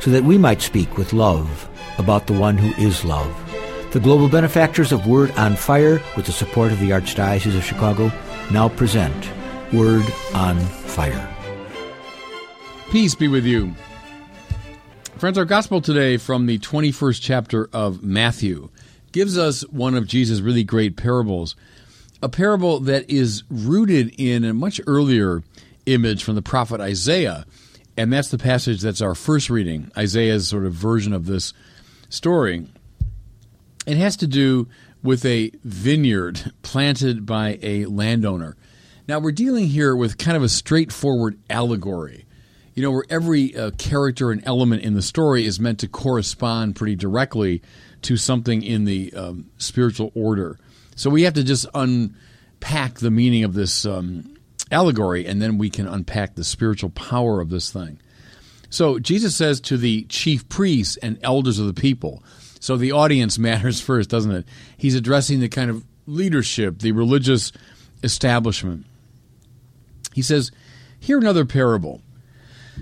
so that we might speak with love about the one who is love. The global benefactors of Word on Fire, with the support of the Archdiocese of Chicago, now present Word on Fire. Peace be with you. Friends, our gospel today from the 21st chapter of Matthew gives us one of Jesus' really great parables, a parable that is rooted in a much earlier image from the prophet Isaiah. And that's the passage that's our first reading, Isaiah's sort of version of this story. It has to do with a vineyard planted by a landowner. Now, we're dealing here with kind of a straightforward allegory, you know, where every uh, character and element in the story is meant to correspond pretty directly to something in the um, spiritual order. So we have to just unpack the meaning of this um, allegory, and then we can unpack the spiritual power of this thing. So Jesus says to the chief priests and elders of the people, so the audience matters first, doesn't it? He's addressing the kind of leadership, the religious establishment. He says, Hear another parable.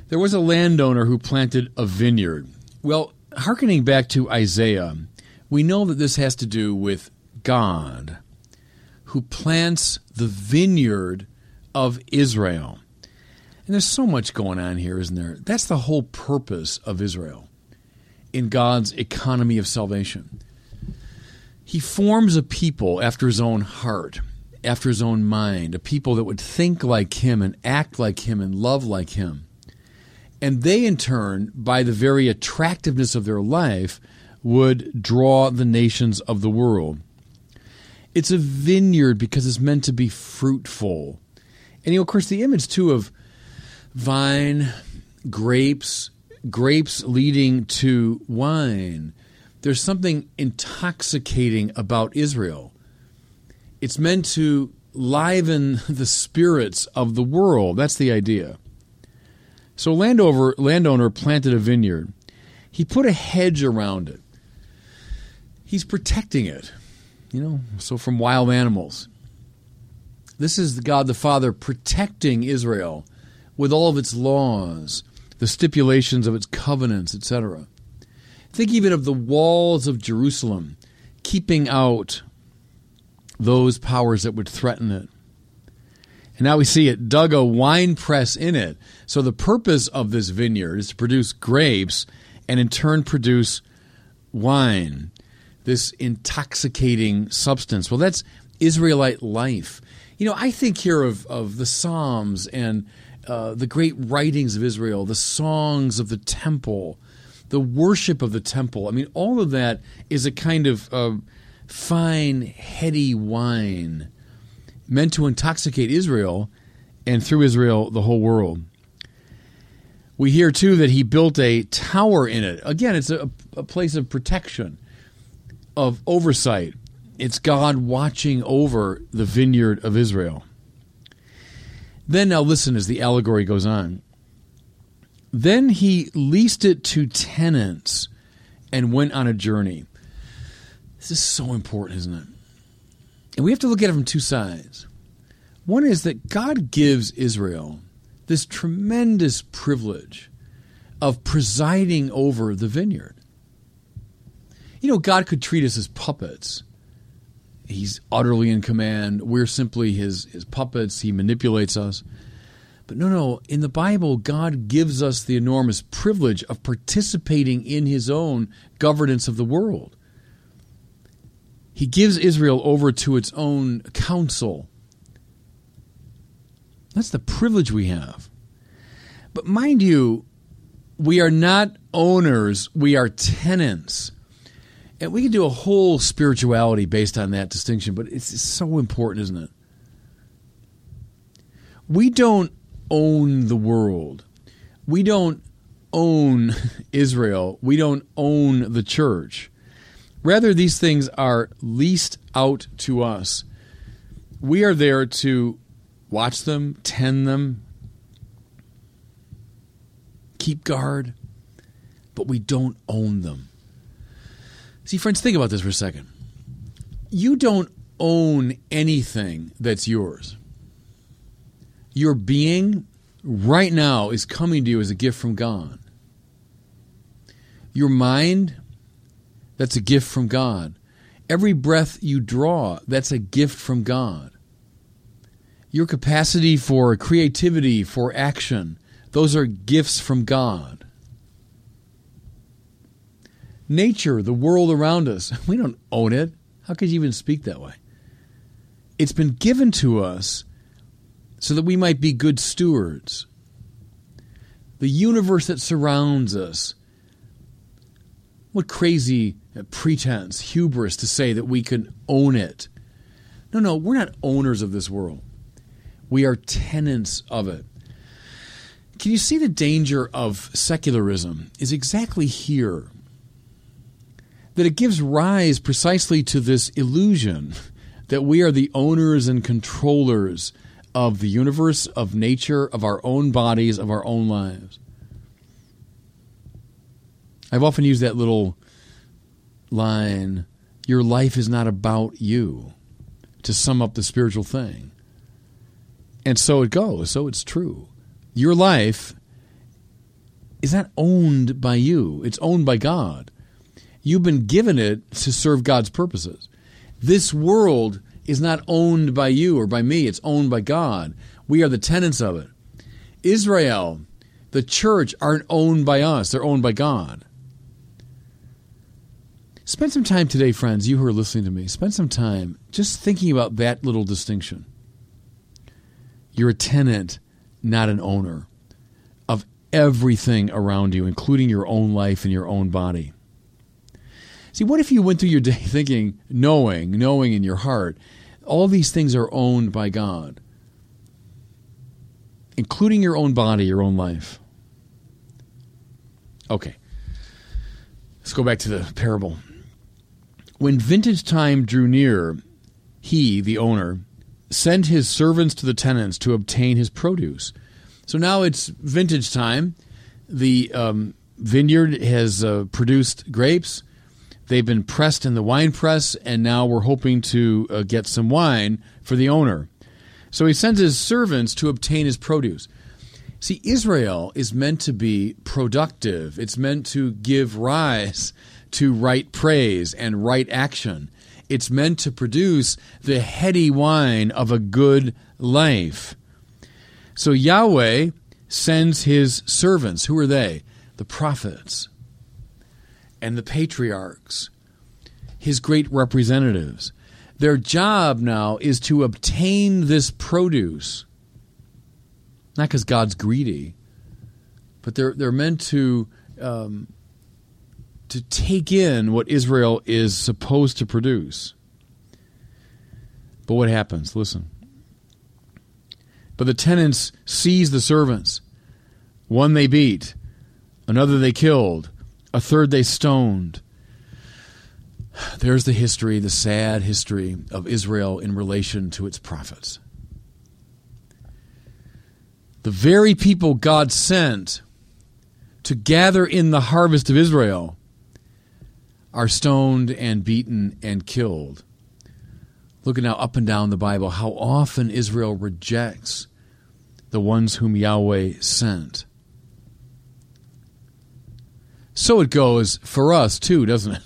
There was a landowner who planted a vineyard. Well, hearkening back to Isaiah, we know that this has to do with God who plants the vineyard of Israel. And there's so much going on here, isn't there? That's the whole purpose of Israel in God's economy of salvation. He forms a people after his own heart, after his own mind, a people that would think like him and act like him and love like him. And they, in turn, by the very attractiveness of their life, would draw the nations of the world. It's a vineyard because it's meant to be fruitful. And, you know, of course, the image, too, of vine, grapes, grapes leading to wine. There's something intoxicating about Israel. It's meant to liven the spirits of the world. That's the idea. So landowner landowner planted a vineyard. He put a hedge around it. He's protecting it, you know, so from wild animals. This is God the Father protecting Israel with all of its laws, the stipulations of its covenants, etc. Think even of the walls of Jerusalem, keeping out those powers that would threaten it. And now we see it dug a wine press in it. So the purpose of this vineyard is to produce grapes and in turn produce wine, this intoxicating substance. Well, that's Israelite life. You know, I think here of, of the Psalms and uh, the great writings of Israel, the songs of the temple, the worship of the temple. I mean, all of that is a kind of uh, fine, heady wine meant to intoxicate Israel and through Israel, the whole world. We hear too that he built a tower in it. Again, it's a, a place of protection, of oversight. It's God watching over the vineyard of Israel. Then, now listen as the allegory goes on. Then he leased it to tenants and went on a journey. This is so important, isn't it? And we have to look at it from two sides. One is that God gives Israel this tremendous privilege of presiding over the vineyard. You know, God could treat us as puppets He's utterly in command. We're simply his, his puppets. He manipulates us. But no, no. In the Bible, God gives us the enormous privilege of participating in his own governance of the world. He gives Israel over to its own council. That's the privilege we have. But mind you, we are not owners, we are tenants. And we can do a whole spirituality based on that distinction, but it's so important, isn't it? We don't own the world. We don't own Israel. We don't own the church. Rather, these things are leased out to us. We are there to watch them, tend them, keep guard, but we don't own them. See, friends, think about this for a second. You don't own anything that's yours. Your being right now is coming to you as a gift from God. Your mind, that's a gift from God. Every breath you draw, that's a gift from God. Your capacity for creativity, for action, those are gifts from God. Nature, the world around us, we don't own it. How could you even speak that way? It's been given to us so that we might be good stewards. The universe that surrounds us. What crazy pretense, hubris to say that we can own it. No, no, we're not owners of this world. We are tenants of it. Can you see the danger of secularism is exactly here? That it gives rise precisely to this illusion that we are the owners and controllers of the universe, of nature, of our own bodies, of our own lives. I've often used that little line your life is not about you to sum up the spiritual thing. And so it goes, so it's true. Your life is not owned by you, it's owned by God. You've been given it to serve God's purposes. This world is not owned by you or by me, it's owned by God. We are the tenants of it. Israel, the church, aren't owned by us, they're owned by God. Spend some time today, friends, you who are listening to me, spend some time just thinking about that little distinction. You're a tenant, not an owner, of everything around you, including your own life and your own body. See, what if you went through your day thinking, knowing, knowing in your heart, all these things are owned by God, including your own body, your own life? Okay. Let's go back to the parable. When vintage time drew near, he, the owner, sent his servants to the tenants to obtain his produce. So now it's vintage time. The um, vineyard has uh, produced grapes. They've been pressed in the wine press, and now we're hoping to uh, get some wine for the owner. So he sends his servants to obtain his produce. See, Israel is meant to be productive, it's meant to give rise to right praise and right action. It's meant to produce the heady wine of a good life. So Yahweh sends his servants. Who are they? The prophets and the patriarchs, his great representatives. Their job now is to obtain this produce. Not because God's greedy, but they're, they're meant to, um, to take in what Israel is supposed to produce. But what happens? Listen. But the tenants seized the servants. One they beat, another they killed, a third they stoned. There's the history, the sad history of Israel in relation to its prophets. The very people God sent to gather in the harvest of Israel are stoned and beaten and killed. Looking now up and down the Bible, how often Israel rejects the ones whom Yahweh sent. So it goes for us too, doesn't it?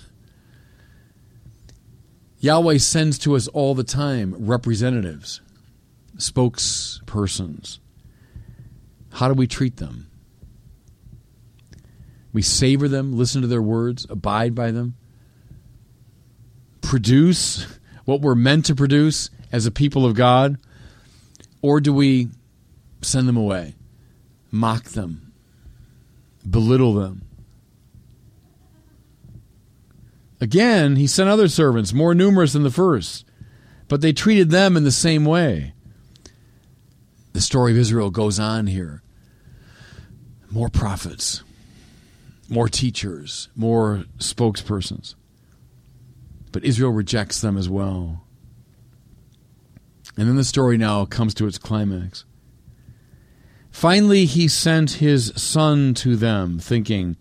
Yahweh sends to us all the time representatives, spokespersons. How do we treat them? We savor them, listen to their words, abide by them, produce what we're meant to produce as a people of God, or do we send them away, mock them, belittle them? Again, he sent other servants, more numerous than the first, but they treated them in the same way. The story of Israel goes on here. More prophets, more teachers, more spokespersons. but Israel rejects them as well. And then the story now comes to its climax. Finally, he sent his son to them, thinking,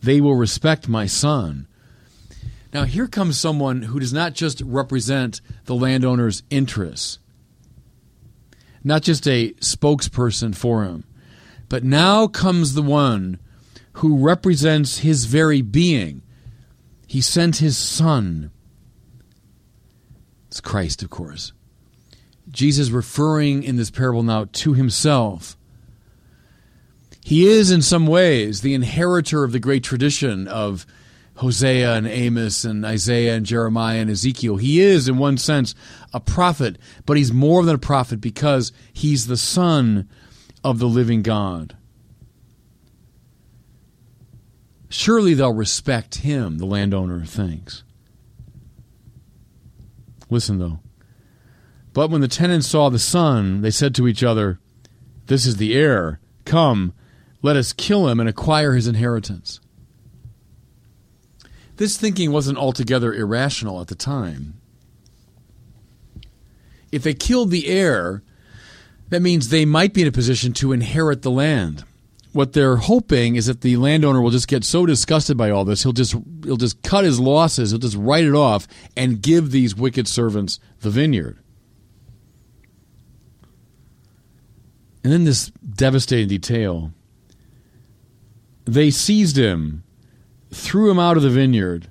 They will respect my son. Now, here comes someone who does not just represent the landowner's interests, not just a spokesperson for him, but now comes the one who represents his very being. He sent his son. It's Christ, of course. Jesus referring in this parable now to himself. He is, in some ways, the inheritor of the great tradition of Hosea and Amos and Isaiah and Jeremiah and Ezekiel. He is, in one sense, a prophet, but he's more than a prophet because he's the son of the living God. Surely they'll respect him, the landowner thinks. Listen, though. But when the tenants saw the son, they said to each other, This is the heir. Come, let us kill him and acquire his inheritance. This thinking wasn't altogether irrational at the time. If they killed the heir, that means they might be in a position to inherit the land. What they're hoping is that the landowner will just get so disgusted by all this, he'll just he'll just cut his losses, he'll just write it off and give these wicked servants the vineyard. And then this devastating detail. They seized him, threw him out of the vineyard,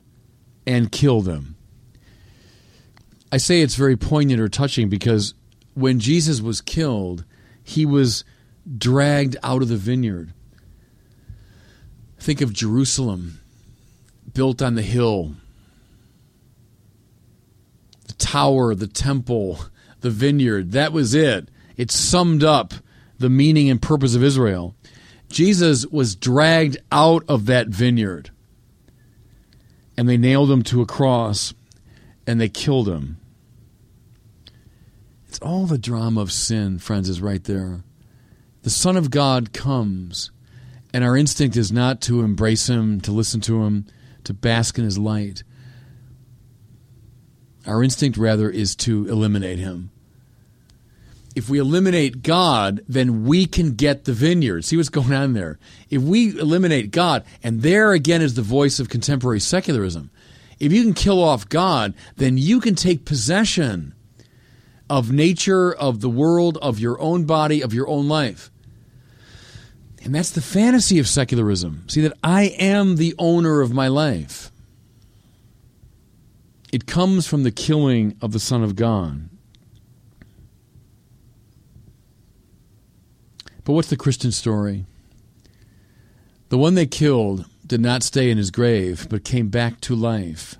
and killed him. I say it's very poignant or touching because when Jesus was killed, he was dragged out of the vineyard. Think of Jerusalem, built on the hill, the tower, the temple, the vineyard. That was it. It summed up the meaning and purpose of Israel. Jesus was dragged out of that vineyard. And they nailed him to a cross and they killed him. It's all the drama of sin, friends, is right there. The Son of God comes, and our instinct is not to embrace him, to listen to him, to bask in his light. Our instinct, rather, is to eliminate him if we eliminate God, then we can get the vineyard. See what's going on there. If we eliminate God, and there again is the voice of contemporary secularism. If you can kill off God, then you can take possession of nature, of the world, of your own body, of your own life. And that's the fantasy of secularism. See, that I am the owner of my life. It comes from the killing of the Son of God. But what's the Christian story? The one they killed did not stay in his grave, but came back to life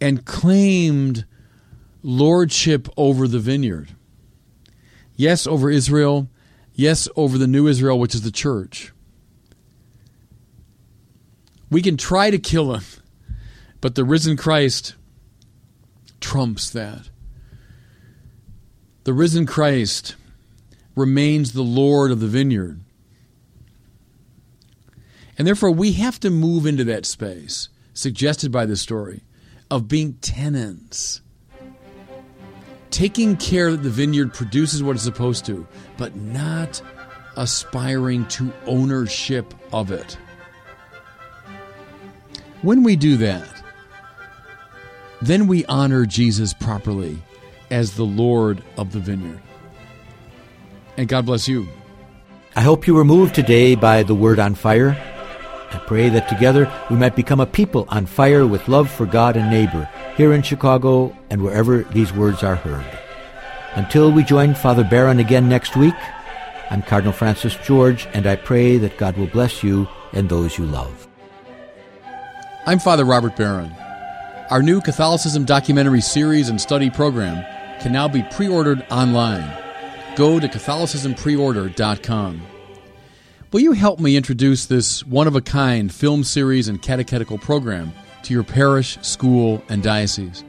and claimed lordship over the vineyard. Yes, over Israel. Yes, over the new Israel, which is the church. We can try to kill him, but the risen Christ trumps that. The risen Christ remains the Lord of the vineyard. And therefore, we have to move into that space suggested by this story of being tenants, taking care that the vineyard produces what it's supposed to, but not aspiring to ownership of it. When we do that, then we honor Jesus properly as the Lord of the vineyard and God bless you. I hope you were moved today by the word on fire. I pray that together we might become a people on fire with love for God and neighbor here in Chicago and wherever these words are heard. Until we join Father Barron again next week, I'm Cardinal Francis George, and I pray that God will bless you and those you love. I'm Father Robert Barron. Our new Catholicism documentary series and study program can now be pre ordered online go to CatholicismPreorder.com. Will you help me introduce this one of a kind film series and catechetical program to your parish, school, and diocese?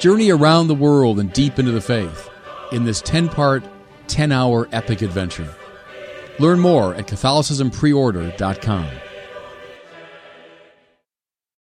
Journey around the world and deep into the faith in this 10 part, 10 hour epic adventure. Learn more at CatholicismPreorder.com.